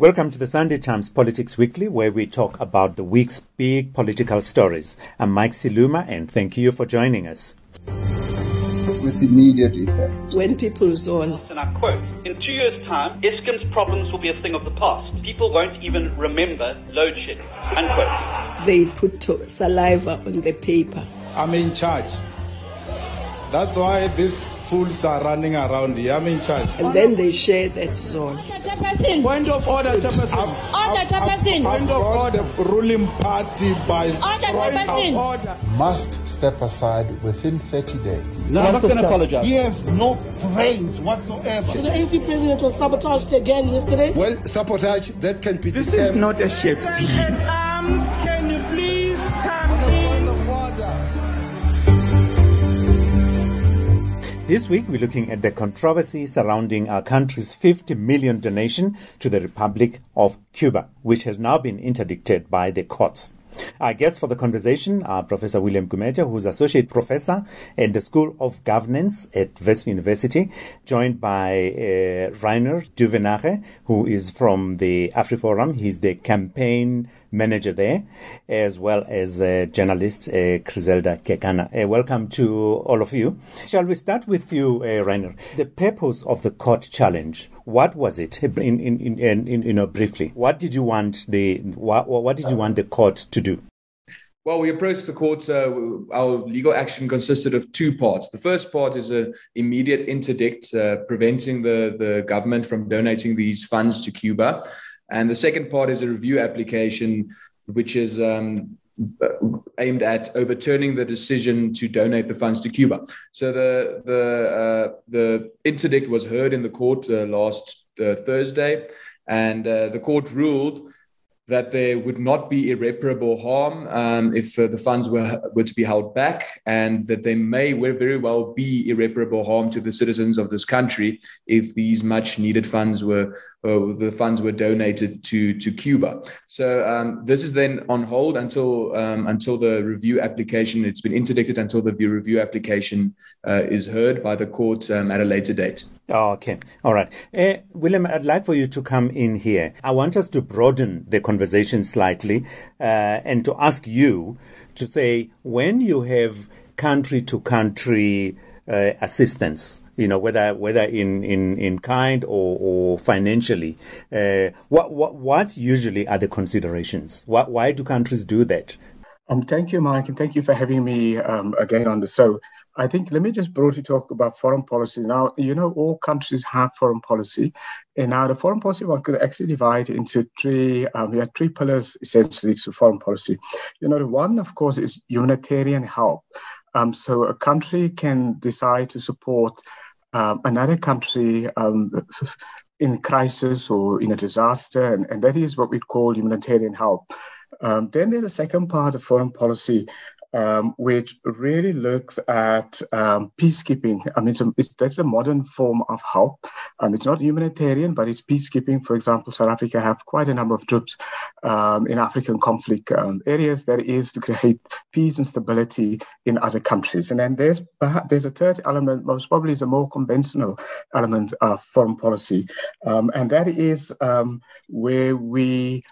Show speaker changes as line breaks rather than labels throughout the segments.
Welcome to the Sunday Times Politics Weekly, where we talk about the week's big political stories. I'm Mike Siluma, and thank you for joining us.
With immediate effect.
When people zone.
And I quote, in two years' time, Eskom's problems will be a thing of the past. People won't even remember load shedding. Unquote.
They put saliva on the paper.
I'm in charge. That's why these fools are running around here. I'm in charge.
And then they share that zone.
Point of order, Chairperson.
Order, Chairperson.
Point of order. The ruling party by
Order, Chairperson.
order.
Must step aside within 30 days.
No, I'm not going to apologize.
He has no brains whatsoever.
So the ANC president was sabotaged again yesterday.
Well, sabotage, that can be
This is not a Shakespeare.
Arms, can you please come in?
This week, we're looking at the controversy surrounding our country's 50 million donation to the Republic of Cuba, which has now been interdicted by the courts. Our guests for the conversation are Professor William Gumede, who's Associate Professor at the School of Governance at Wits University, joined by uh, Rainer Duvenage, who is from the AfriForum. He's the campaign manager there, as well as uh, journalist uh, Griselda Kekana. Uh, welcome to all of you. Shall we start with you, uh, Rainer? The purpose of the court challenge. What was it? In, in, in, in, in you know, briefly, what did you want the what, what did you want the court to do?
Well, we approached the court. Uh, our legal action consisted of two parts. The first part is an immediate interdict, uh, preventing the, the government from donating these funds to Cuba. And the second part is a review application, which is um, aimed at overturning the decision to donate the funds to Cuba. So the the uh, the interdict was heard in the court uh, last uh, Thursday, and uh, the court ruled that there would not be irreparable harm um, if uh, the funds were, were to be held back, and that there may very well be irreparable harm to the citizens of this country if these much needed funds were uh, the funds were donated to to Cuba. So um, this is then on hold until um, until the review application. It's been interdicted until the review application uh, is heard by the court um, at a later date.
Oh, okay. All right. Uh, William, I'd like for you to come in here. I want us to broaden the conversation slightly uh, and to ask you to say when you have country to country uh, assistance, you know, whether whether in, in, in kind or, or financially, uh, what, what what usually are the considerations? Why do countries do that?
Um, thank you, Mike, and thank you for having me um, again on the show. I think let me just broadly talk about foreign policy. Now, you know, all countries have foreign policy, and now the foreign policy one could actually divide into three. Um, we have three pillars essentially to foreign policy. You know, the one, of course, is humanitarian help. Um, so a country can decide to support um, another country um, in crisis or in a disaster, and, and, that is what we call humanitarian help. Um, then there's a second part of foreign policy, um, which really looks at um, peacekeeping. I mean, it's, it's, that's a modern form of help. Um, it's not humanitarian, but it's peacekeeping. For example, South Africa have quite a number of troops um, in African conflict um, areas. That is to create peace and stability in other countries. And then there's there's a third element, most probably the more conventional element of foreign policy, um, and that is where we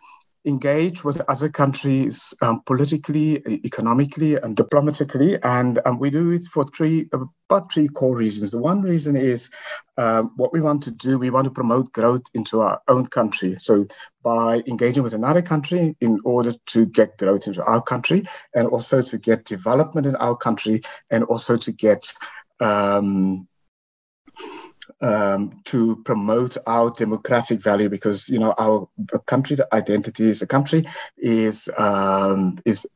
engage with other countries um, politically, economically, and diplomatically. And um, we do it for three, about three core reasons. The one reason is um, what we want to do, we want to promote growth into our own country. So by engaging with another country in order to get growth into our country and also to get development in our country and also to get um, um, to promote our democratic value because you know our country the identity as a country is um, is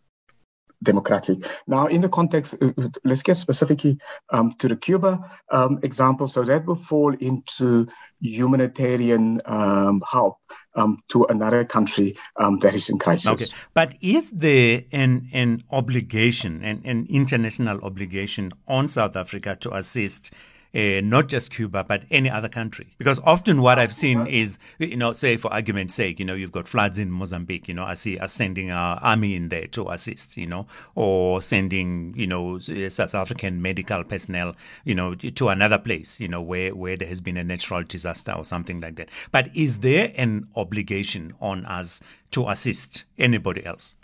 democratic. Now, in the context, uh, let's get specifically um, to the Cuba um, example. So that will fall into humanitarian um, help um, to another country um, that is in crisis.
Okay, but is there an an obligation, an, an international obligation on South Africa to assist? Uh, not just Cuba, but any other country? Because often what I've seen is, you know, say for argument's sake, you know, you've got floods in Mozambique, you know, I see us sending our army in there to assist, you know, or sending, you know, South African medical personnel, you know, to another place, you know, where, where there has been a natural disaster or something like that. But is there an obligation on us to assist anybody else?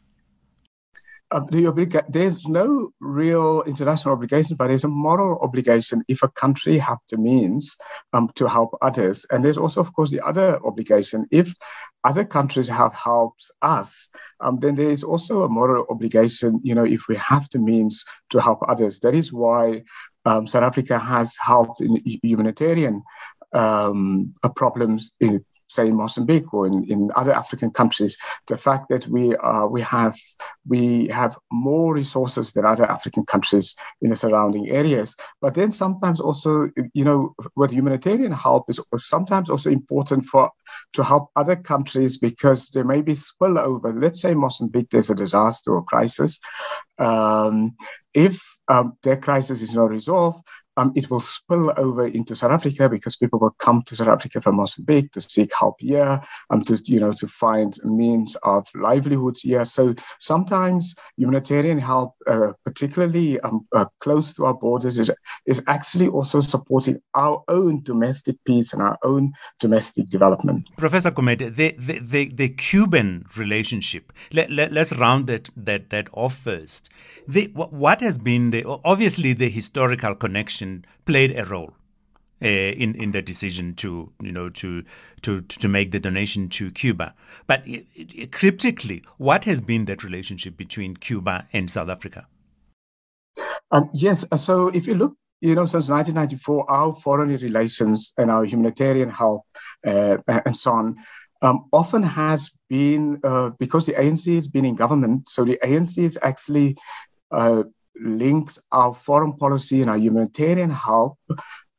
Uh, the obliga- there's no real international obligation, but there's a moral obligation if a country have the means um, to help others. And there's also, of course, the other obligation. If other countries have helped us, um, then there is also a moral obligation, you know, if we have the means to help others. That is why um, South Africa has helped in humanitarian um, problems in say in Mozambique or in, in other African countries, the fact that we uh, we have we have more resources than other African countries in the surrounding areas. But then sometimes also, you know, with humanitarian help is sometimes also important for to help other countries because there may be spillover. Let's say Mozambique, there's a disaster or crisis. Um, if um, that crisis is not resolved, um, it will spill over into South Africa because people will come to South Africa from Mozambique to seek help here, um, to you know to find means of livelihoods here. So sometimes humanitarian help, uh, particularly um, uh, close to our borders, is is actually also supporting our own domestic peace and our own domestic development.
Professor Gumede, the, the, the, the, Cuban relationship. Let, let, us round that that that off first. The, what has been the obviously the historical connection played a role uh, in in the decision to you know to to to make the donation to Cuba. But it, it, cryptically, what has been that relationship between Cuba and South Africa?
Um, yes. So if you look, you know, since 1994, our foreign relations and our humanitarian help uh, and so on. Um, often has been uh, because the ANC has been in government, so the ANC is actually uh, links our foreign policy and our humanitarian help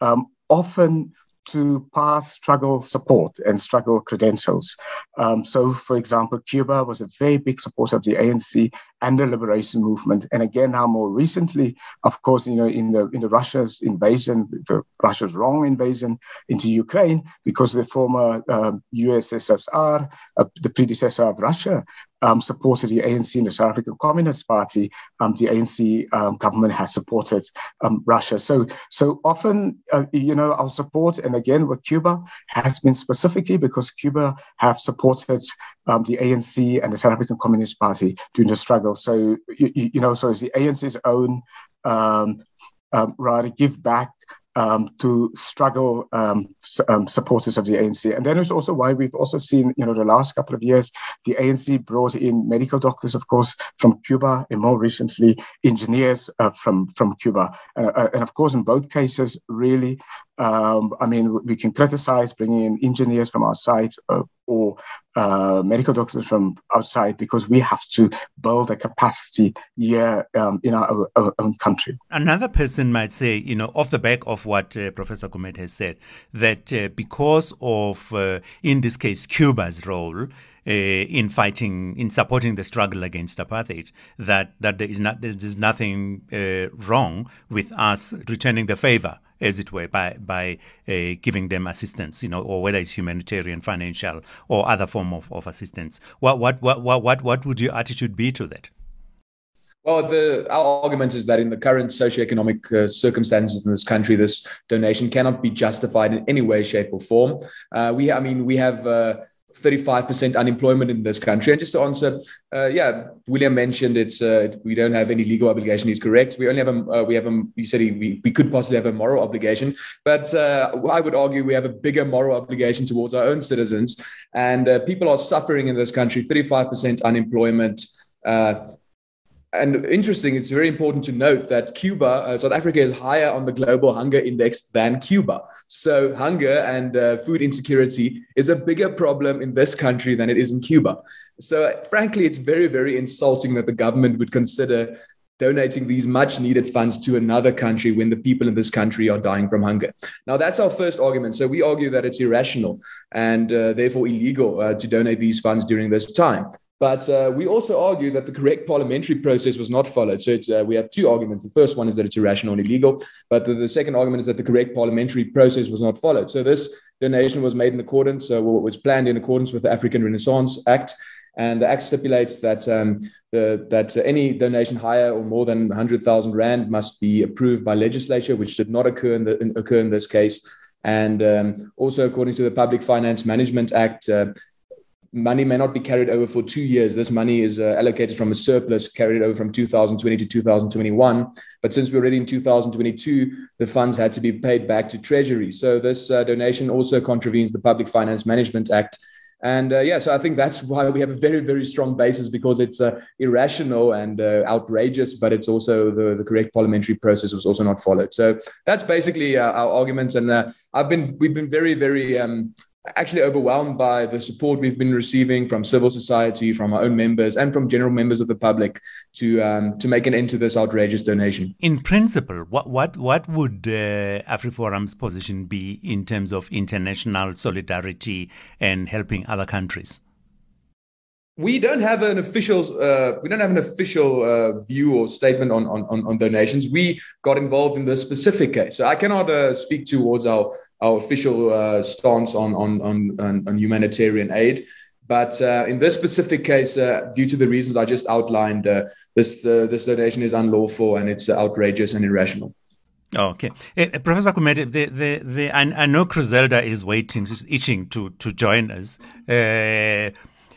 um, often to past struggle support and struggle credentials. Um, so, for example, Cuba was a very big supporter of the ANC and the liberation movement. And again, now more recently, of course, you know, in the in the Russia's invasion, the Russia's wrong invasion into Ukraine, because the former um, USSR, uh, the predecessor of Russia, um, supported the ANC and the South African Communist Party, um, the ANC um, government has supported um, Russia. So, so often, uh, you know, our support, and again with Cuba, has been specifically because Cuba have supported um, the ANC and the South African Communist Party during the struggle. So, you, you know, so it's the ANC's own um, um, rather give back um, to struggle um, um, supporters of the ANC. And then it's also why we've also seen, you know, the last couple of years, the ANC brought in medical doctors, of course, from Cuba, and more recently, engineers uh, from from Cuba. Uh, and of course, in both cases, really, um, I mean, we can criticize bringing in engineers from outside uh, or uh, medical doctors from outside because we have to build a capacity here um, in our, our, own country.
Another person might say, you know, off the back of what uh, Professor Gumede has said, that uh, because of, uh, in this case, Cuba's role, uh, in fighting, in supporting the struggle against apartheid, that, that there is not, there's nothing uh, wrong with us returning the favor as it were, by by uh, giving them assistance, you know, or whether it's humanitarian, financial, or other form of, of assistance. What what what what what would your attitude be to that?
Well, the, our argument is that in the current socioeconomic uh, circumstances in this country, this donation cannot be justified in any way, shape, or form. Uh, we, I mean, we have. Uh, 35% unemployment in this country. And just to answer, uh, yeah, William mentioned it's uh, we don't have any legal obligation. He's correct. We only have a uh, we have a you said he, we, we could possibly have a moral obligation, but uh, I would argue we have a bigger moral obligation towards our own citizens. And uh, people are suffering in this country. 35% unemployment. Uh, and interesting, it's very important to note that Cuba, South Africa, is higher on the global hunger index than Cuba. So hunger and uh, food insecurity is a bigger problem in this country than it is in Cuba. So frankly, it's very, very insulting that the government would consider donating these much needed funds to another country when the people in this country are dying from hunger. Now, that's our first argument. So we argue that it's irrational and uh, therefore illegal uh, to donate these funds during this time. But uh, we also argue that the correct parliamentary process was not followed. So uh, we have two arguments. The first one is that it's irrational and illegal, but the, the, second argument is that the correct parliamentary process was not followed. So this donation was made in accordance, uh, was planned in accordance with the African Renaissance Act. And the act stipulates that um, the, that any donation higher or more than 100,000 rand must be approved by legislature, which did not occur in, the, in occur in this case. And um, also, according to the Public Finance Management Act, uh, money may not be carried over for two years. This money is uh, allocated from a surplus carried over from 2020 to 2021. But since we're already in 2022, the funds had to be paid back to Treasury. So this uh, donation also contravenes the Public Finance Management Act. And uh, yeah, so I think that's why we have a very, very strong basis because it's uh, irrational and uh, outrageous, but it's also the, the correct parliamentary process was also not followed. So that's basically uh, our arguments. And I've been, we've been very, very um, actually overwhelmed by the support we've been receiving from civil society, from our own members, and from general members of the public to um, to make an end to this outrageous donation.
In principle, what what what would uh, AfriForum's position be in terms of international solidarity and helping other countries?
We don't have an official uh, we don't have an official uh, view or statement on, on, on donations. We got involved in this specific case, so I cannot uh, speak towards our our official uh, stance on, on on on humanitarian aid. But uh, in this specific case, uh, due to the reasons I just outlined, this this donation is unlawful and it's outrageous and irrational.
Okay, Professor Gumede, the, the, the, I, I know Griselda is waiting, she's itching to to join us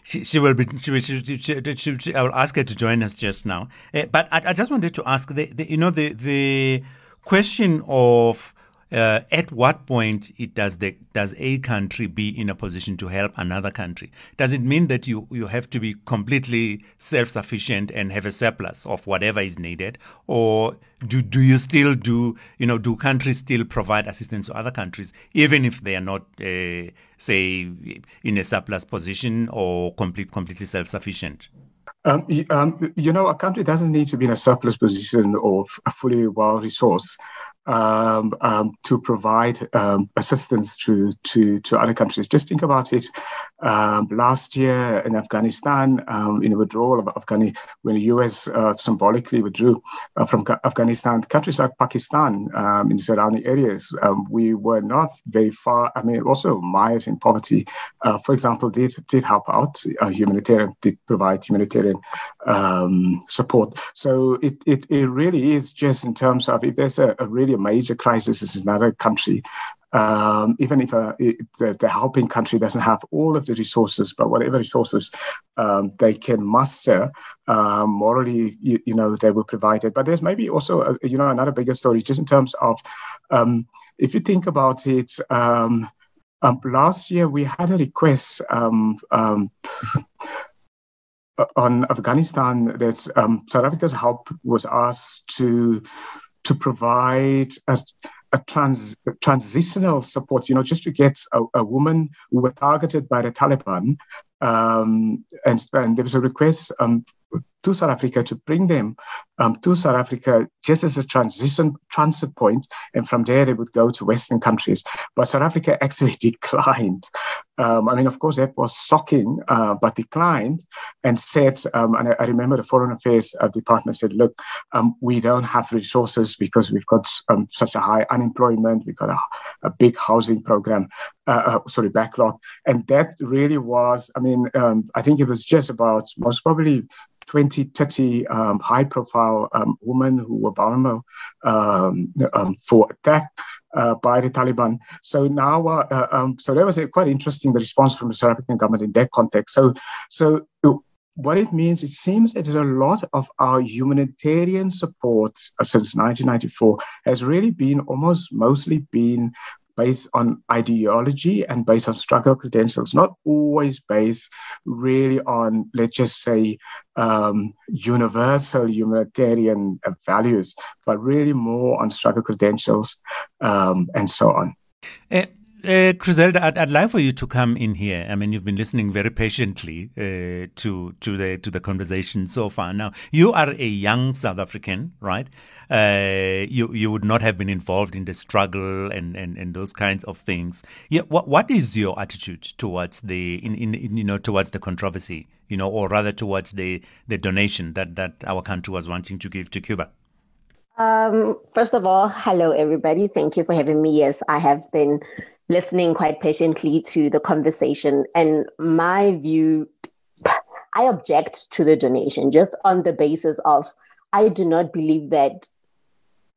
she, she will be. She, she, she, she, I will ask her to join us just now. Uh, but I, I, just wanted to ask the, the, you know the the question of uh, at what point it does the does a country be in a position to help another country? Does it mean that you you have to be completely self sufficient and have a surplus of whatever is needed, or do do you still do you know do countries still provide assistance to other countries even if they are not uh, say in a surplus position or complete completely self sufficient?
Um, um, you know, a country doesn't need to be in a surplus position or a fully well resourced um, um, to provide um, assistance to, to, to other countries. Just think about it. Um, last year in Afghanistan, um, in the withdrawal of Afghanistan, when the US uh, symbolically withdrew uh, from Afghanistan, countries like Pakistan um, in the surrounding areas, we were not very far. I mean, also mired in poverty. Uh, for example, did did help out humanitarian, did provide humanitarian support. So it, it it really is just in terms of if there's a, a really a major crisis in another country, um, even if uh, it, the, the, helping country doesn't have all of the resources, but whatever resources um, they can muster, um, morally, you, you, know, they will provide it. But there's maybe also, a, you know, another bigger story, just in terms of, um, if you think about it, um, um, last year we had a request on Afghanistan that South Africa's help was asked to to provide a, a, trans, transitional support, you know, just to get a, a woman who were targeted by the Taliban. Um, and, and, there was a request um, to South Africa to bring them um, to South Africa just as a transition transit point, and from there they would go to Western countries. But South Africa actually declined. Um, I mean, of course, that was shocking, uh, but declined and said, um, and I, I, remember the Foreign Affairs uh, Department said, look, um, we don't have resources because we've got um, such a high unemployment, we've got a, a big housing program, uh, uh sorry, backlog. And that really was, I mean, um, I think it was just about most probably 20, 30 um, high profile um, women who were vulnerable um, um for attack. Uh, by the Taliban. So now, uh, uh, um, so that was quite interesting the response from the South African government in that context. So, so what it means, it seems that a lot of our humanitarian support since 1994 has really been almost mostly been based on ideology and based on struggle credentials, not always based really on, let's just say, um, universal humanitarian values, but really more on struggle credentials um, and so on.
Uh, uh, Griselda, I'd, I'd, like for you to come in here. I mean, you've been listening very patiently uh, to to the to the conversation so far. Now, you are a young South African, right? Uh, you you would not have been involved in the struggle and, and, and those kinds of things. Yeah, what what is your attitude towards the in, in, in you know towards the controversy, you know, or rather towards the the donation that that our country was wanting to give to Cuba?
Um, first of all, hello everybody. Thank you for having me. Yes, I have been listening quite patiently to the conversation, and my view, I object to the donation just on the basis of I do not believe that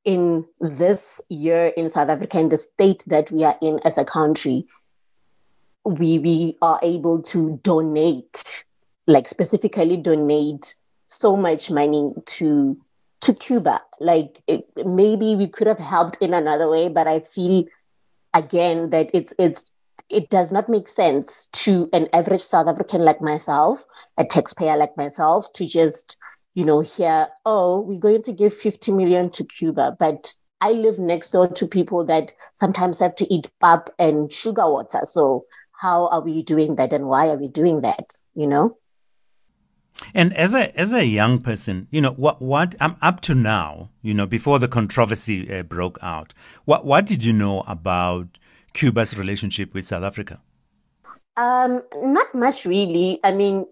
in this year in South Africa, in the state that we are in as a country, we we are able to donate, like specifically donate so much money to to Cuba. Like it, maybe we could have helped in another way, but I feel again that it's it's it does not make sense to an average South African like myself, a taxpayer like myself, to just you know hear, oh, we're going to give 50 million to Cuba, but I live next door to people that sometimes have to eat pap and sugar water. So how are we doing that, and why are we doing that? You know.
And as a as a young person, you know what what I'm up to now, you know, before the controversy uh, broke out, what what did you know about Cuba's relationship with South Africa?
Um, not much really. I mean,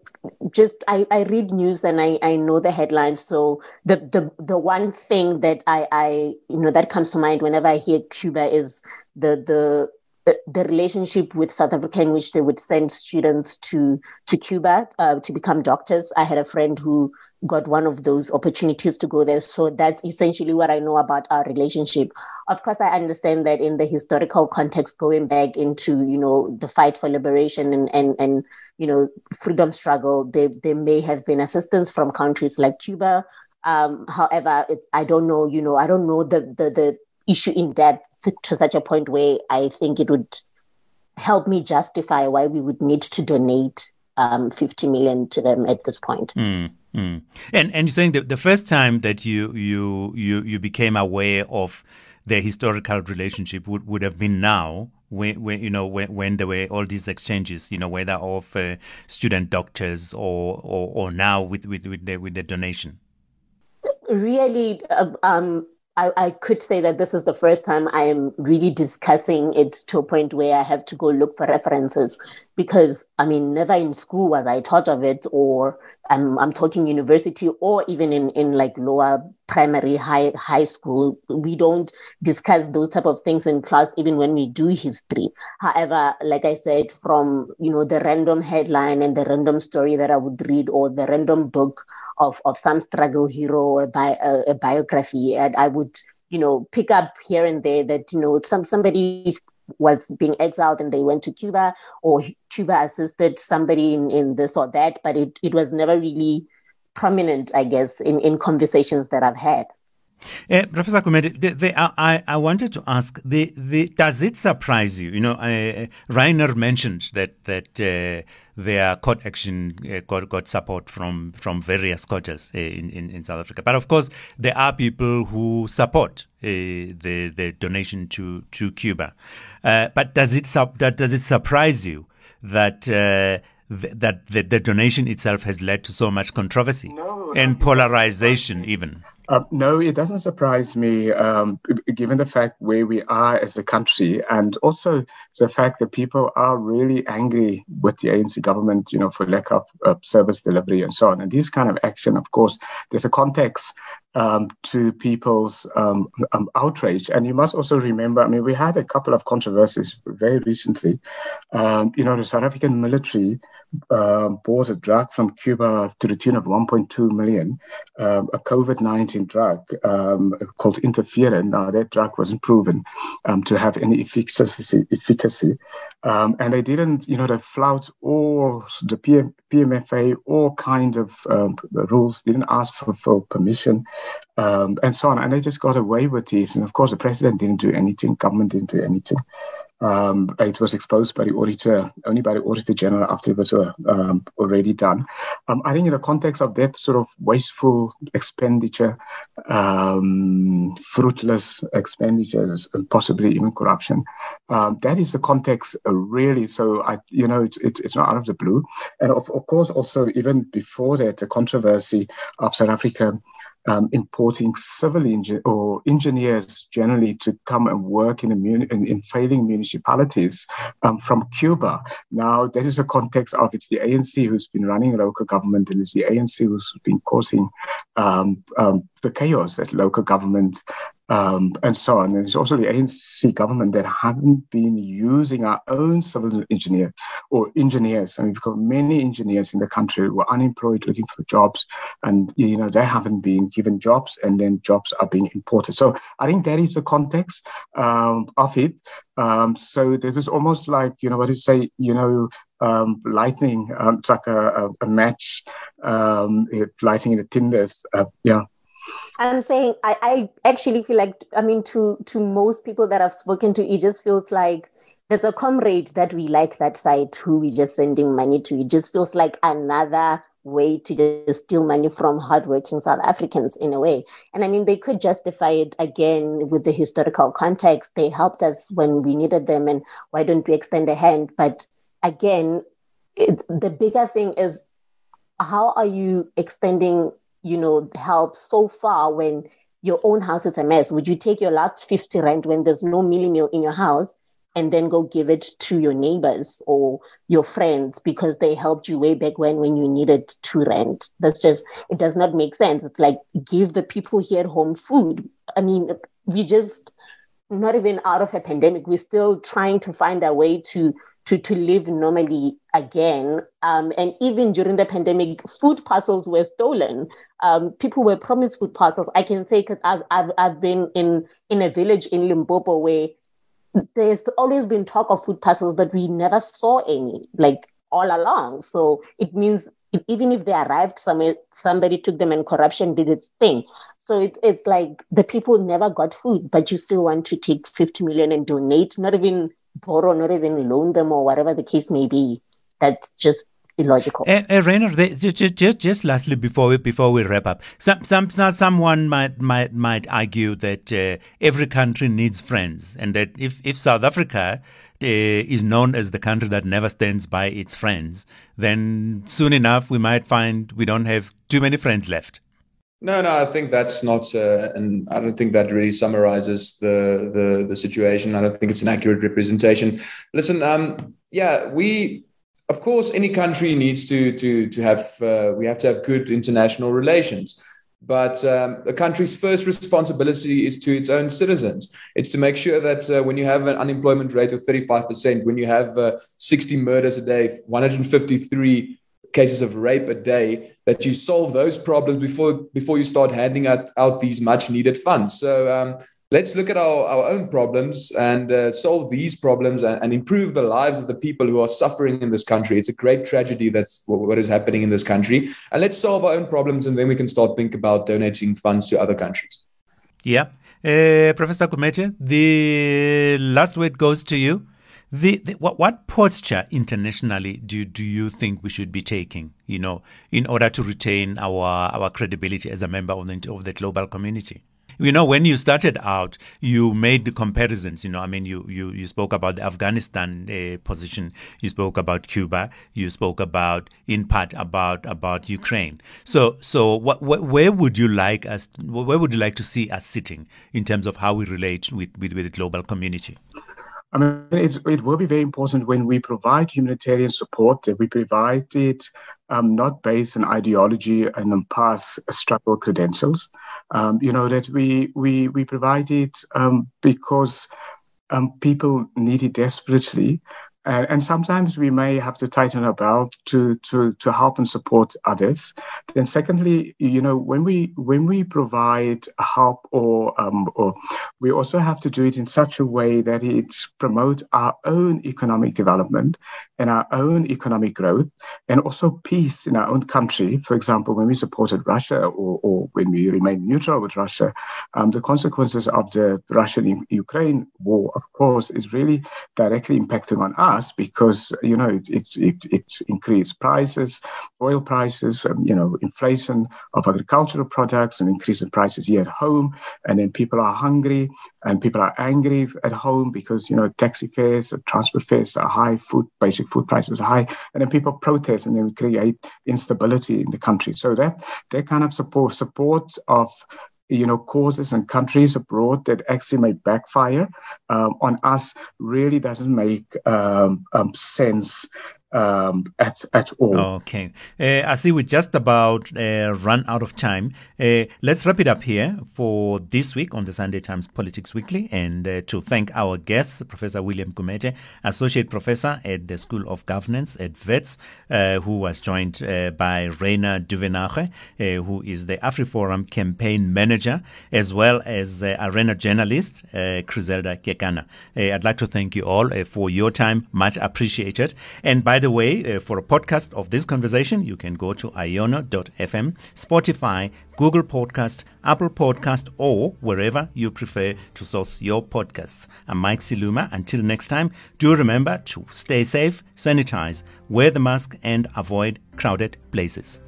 just I, I read news and I, I know the headlines. So the, the the one thing that I, I you know that comes to mind whenever I hear Cuba is the the the relationship with South Africa in which they would send students to to Cuba uh, to become doctors. I had a friend who got one of those opportunities to go there. So that's essentially what I know about our relationship. Of course, I understand that in the historical context, going back into, you know, the fight for liberation and, and, and you know, freedom struggle, there, there may have been assistance from countries like Cuba. Um, however, I don't know, you know, I don't know the, the, the issue in depth to such a point where I think it would help me justify why we would need to donate um, 50 million to them at this point.
Mm, mm. And and you're saying that the first time that you you you you became aware of the historical relationship would, would have been now when, when you know when, when there were all these exchanges you know whether of uh, student doctors or, or or now with with with the with the donation
really uh, um I, I could say that this is the first time I am really discussing it to a point where I have to go look for references because I mean, never in school was I taught of it, or I'm I'm talking university, or even in in like lower primary, high high school. We don't discuss those type of things in class, even when we do history. However, like I said, from you know the random headline and the random story that I would read, or the random book of, of some struggle hero, a, bi- a, a biography, and I would, you know, pick up here and there that, you know, some somebody was being exiled and they went to Cuba or Cuba assisted somebody in, in this or that, but it, it was never really prominent, I guess, in, in conversations that I've had.
Uh, Professor the, I, I wanted to ask, the, the, does it surprise you? You know, uh, Rainer mentioned that that uh, their court action uh, got, got support from, from various uh, in, in, in, South Africa. But of course, there are people who support the, the donation to, to Cuba. but does it, does it surprise you that that the, the, donation itself has led to so much controversy no, and polarization, even.
Uh, no, it doesn't surprise me, um, given the fact where we are as a country, and also the fact that people are really angry with the ANC government, you know, for lack of uh, service delivery and so on. And this kind of action, of course, there's a context um, to people's um, um, outrage. And you must also remember, I mean, we had a couple of controversies very recently. Um, you know, the South African military uh, bought a drug from Cuba to the tune of 1.2 million, a COVID 19 drug um, called interferon. Now, that drug wasn't proven um, to have any efficacy. efficacy. Um, and they didn't, you know, they flout all the PM, PMFA, all kinds of rules, didn't ask for, for permission um, and so on. And they just got away with this. And of course, the president didn't do anything, government didn't do anything. Um, it was exposed by the auditor, only by the auditor general after it was uh, um, already done. Um, I think in the context of that sort of wasteful expenditure, um, fruitless expenditures, and possibly even corruption, um, that is the context uh, really. So I, you know, it's, it's, it's not out of the blue. And of, of course, also even before that, the controversy of South Africa um, importing civil or engineers generally to come and work in, in, in failing municipalities um, from Cuba. Now, that is a context of it's the ANC who's been running local government and it's the ANC who's been causing um, um, the chaos that local government um, and so on. And it's also the ANC government that haven't been using our own civil engineer or engineers. I mean, got many engineers in the country who are unemployed looking for jobs, and you know they haven't been given jobs, and then jobs are being imported. So I think that is the context um, of it. Um, so it was almost like you know what you say, you know. Um, lightning, um, it's like a, a, a match, um, lighting the tinders. Uh, yeah,
I'm saying I, I actually feel like I mean to to most people that I've spoken to, it just feels like there's a comrade that we like that side who we're just sending money to. It just feels like another way to just steal money from hardworking South Africans in a way. And I mean, they could justify it again with the historical context. They helped us when we needed them, and why don't we extend a hand? But again, the bigger thing is how are you extending you know, help so far when your own house is a mess? Would you take your last 50 rent when there's no mielie meal in your house and then go give it to your neighbors or your friends because they helped you way back when when you needed to rent? That's just, it does not make sense. It's like give the people here at home food. I mean, we just, not even out of a pandemic, we're still trying to find a way to to, to live normally again. Um, and even during the pandemic, food parcels were stolen. Um, people were promised food parcels. I can say because I've, I've, I've been in, in a village in Limpopo where there's always been talk of food parcels, but we never saw any like all along. So it means even if they arrived somewhere, somebody took them and corruption did its thing. So it, it's like the people never got food, but you still want to take 50 million and donate, not even borrow, not even loan them or whatever the case may be. That's just illogical.
Uh, uh, Rainer, just, just, just lastly before we, before we wrap up, some, some, someone might might might argue that uh, every country needs friends, and that if if South Africa uh, is known as the country that never stands by its friends, then soon enough we might find we don't have too many friends left.
No, no, I think that's not, uh, and I don't think that really summarizes the, the the situation. I don't think it's an accurate representation. Listen, um, yeah, we, of course, any country needs to to to have uh, we have to have good international relations. But um, a country's first responsibility is to its own citizens. It's to make sure that uh, when you have an unemployment rate of 35%, when you have uh, 60 murders a day, 153 cases of rape a day that you solve those problems before before you start handing out, out these much needed funds. So um, let's look at our, our own problems and uh, solve these problems and, and, improve the lives of the people who are suffering in this country. It's a great tragedy that's what, is happening in this country. And let's solve our own problems and then we can start think about donating funds to other countries.
Yeah. Uh, professor Gumede, the last word goes to you the, the, what, what posture internationally do do you think we should be taking? You know, in order to retain our our credibility as a member of the, of the global community. You know, when you started out, you made the comparisons. You know, I mean, you you, you spoke about the Afghanistan uh, position, you spoke about Cuba, you spoke about, in part, about about Ukraine. So, so what, what, where would you like us? Where would you like to see us sitting in terms of how we relate with with, with the global community?
I mean, it will be very important when we provide humanitarian support that we provide it um, not based on ideology and on past struggle credentials. Um, you know that we we we provide it um, because um, people need it desperately, and, and sometimes we may have to tighten our belt to to to help and support others. Then, secondly, you know, when we when we provide help or um, or we also have to do it in such a way that it promotes our own economic development and our own economic growth, and also peace in our own country. For example, when we supported Russia or, or when we remain neutral with Russia, um, the consequences of the Russian Ukraine war, of course, is really directly impacting on us because you know it it it, it increased prices, oil prices, um, you know inflation of agricultural products, and increase in prices here at home, and then people are hungry and people are angry at home because you know taxi fares, transport fares are high, food basic food prices are high, and then people protest and then we create instability in the country. So that that kind of support support of you know, causes and countries abroad that actually may backfire um, on us really doesn't make um, um, sense um, at at all.
Okay, uh, I see we just about uh, run out of time. Uh, let's wrap it up here for this week on the Sunday Times Politics Weekly, and uh, to thank our guests, Professor William Gumede, Associate Professor at the School of Governance at Wits, uh, who was joined uh, by Rainer Duvenage, who is the AfriForum campaign manager, as well as arena journalist Griselda Kekana. I'd like to thank you all for your time, much appreciated. And by the way, uh, for a podcast of this conversation, you can go to iono.fm, Spotify, Google Podcast, Apple Podcast, or wherever you prefer to source your podcasts. I'm Mike Siluma. Until next time, do remember to stay safe, sanitize, wear the mask, and avoid crowded places.